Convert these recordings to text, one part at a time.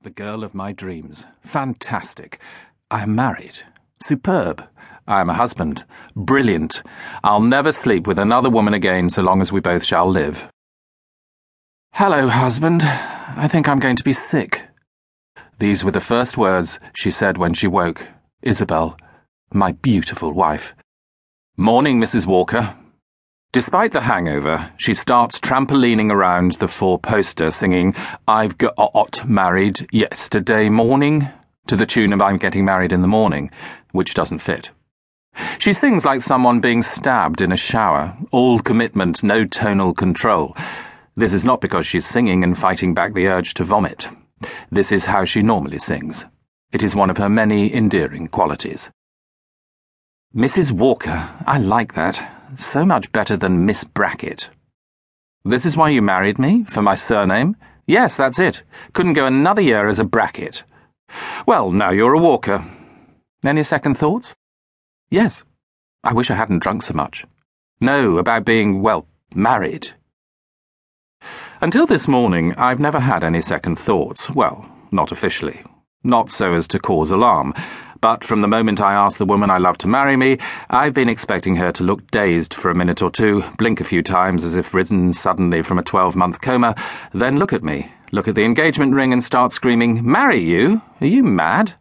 The girl of my dreams. Fantastic. I am married. Superb. I am a husband. Brilliant. I'll never sleep with another woman again so long as we both shall live. Hello, husband. I think I'm going to be sick. These were the first words she said when she woke. Isabel, my beautiful wife. Morning, Mrs. Walker. Despite the hangover, she starts trampolining around the four poster singing, I've got married yesterday morning, to the tune of I'm getting married in the morning, which doesn't fit. She sings like someone being stabbed in a shower, all commitment, no tonal control. This is not because she's singing and fighting back the urge to vomit. This is how she normally sings. It is one of her many endearing qualities. Mrs. Walker, I like that. So much better than Miss Brackett. This is why you married me? For my surname? Yes, that's it. Couldn't go another year as a Brackett. Well, now you're a Walker. Any second thoughts? Yes. I wish I hadn't drunk so much. No, about being, well, married. Until this morning, I've never had any second thoughts. Well, not officially. Not so as to cause alarm. But from the moment I asked the woman I love to marry me, I've been expecting her to look dazed for a minute or two, blink a few times as if risen suddenly from a 12 month coma, then look at me, look at the engagement ring, and start screaming, Marry you? Are you mad?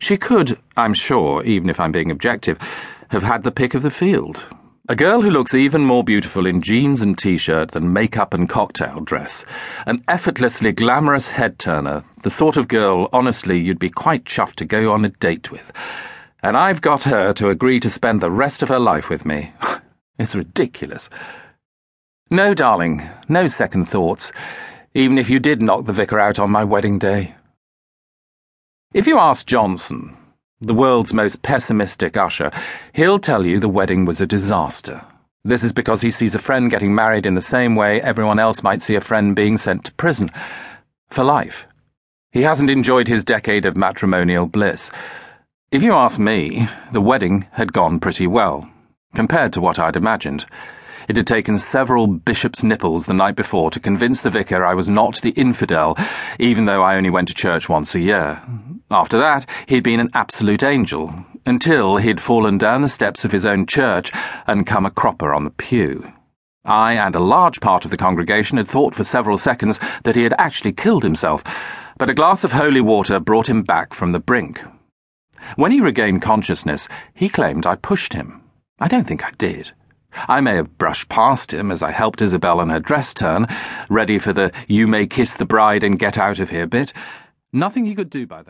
She could, I'm sure, even if I'm being objective, have had the pick of the field. A girl who looks even more beautiful in jeans and t shirt than makeup and cocktail dress. An effortlessly glamorous head turner, the sort of girl, honestly, you'd be quite chuffed to go on a date with. And I've got her to agree to spend the rest of her life with me. it's ridiculous. No, darling, no second thoughts, even if you did knock the vicar out on my wedding day. If you ask Johnson, the world's most pessimistic usher, he'll tell you the wedding was a disaster. This is because he sees a friend getting married in the same way everyone else might see a friend being sent to prison. For life. He hasn't enjoyed his decade of matrimonial bliss. If you ask me, the wedding had gone pretty well, compared to what I'd imagined. It had taken several bishop's nipples the night before to convince the vicar I was not the infidel, even though I only went to church once a year. After that, he'd been an absolute angel, until he'd fallen down the steps of his own church and come a cropper on the pew. I and a large part of the congregation had thought for several seconds that he had actually killed himself, but a glass of holy water brought him back from the brink. When he regained consciousness, he claimed I pushed him. I don't think I did. I may have brushed past him as I helped Isabel on her dress turn, ready for the you may kiss the bride and get out of here bit. Nothing he could do by then.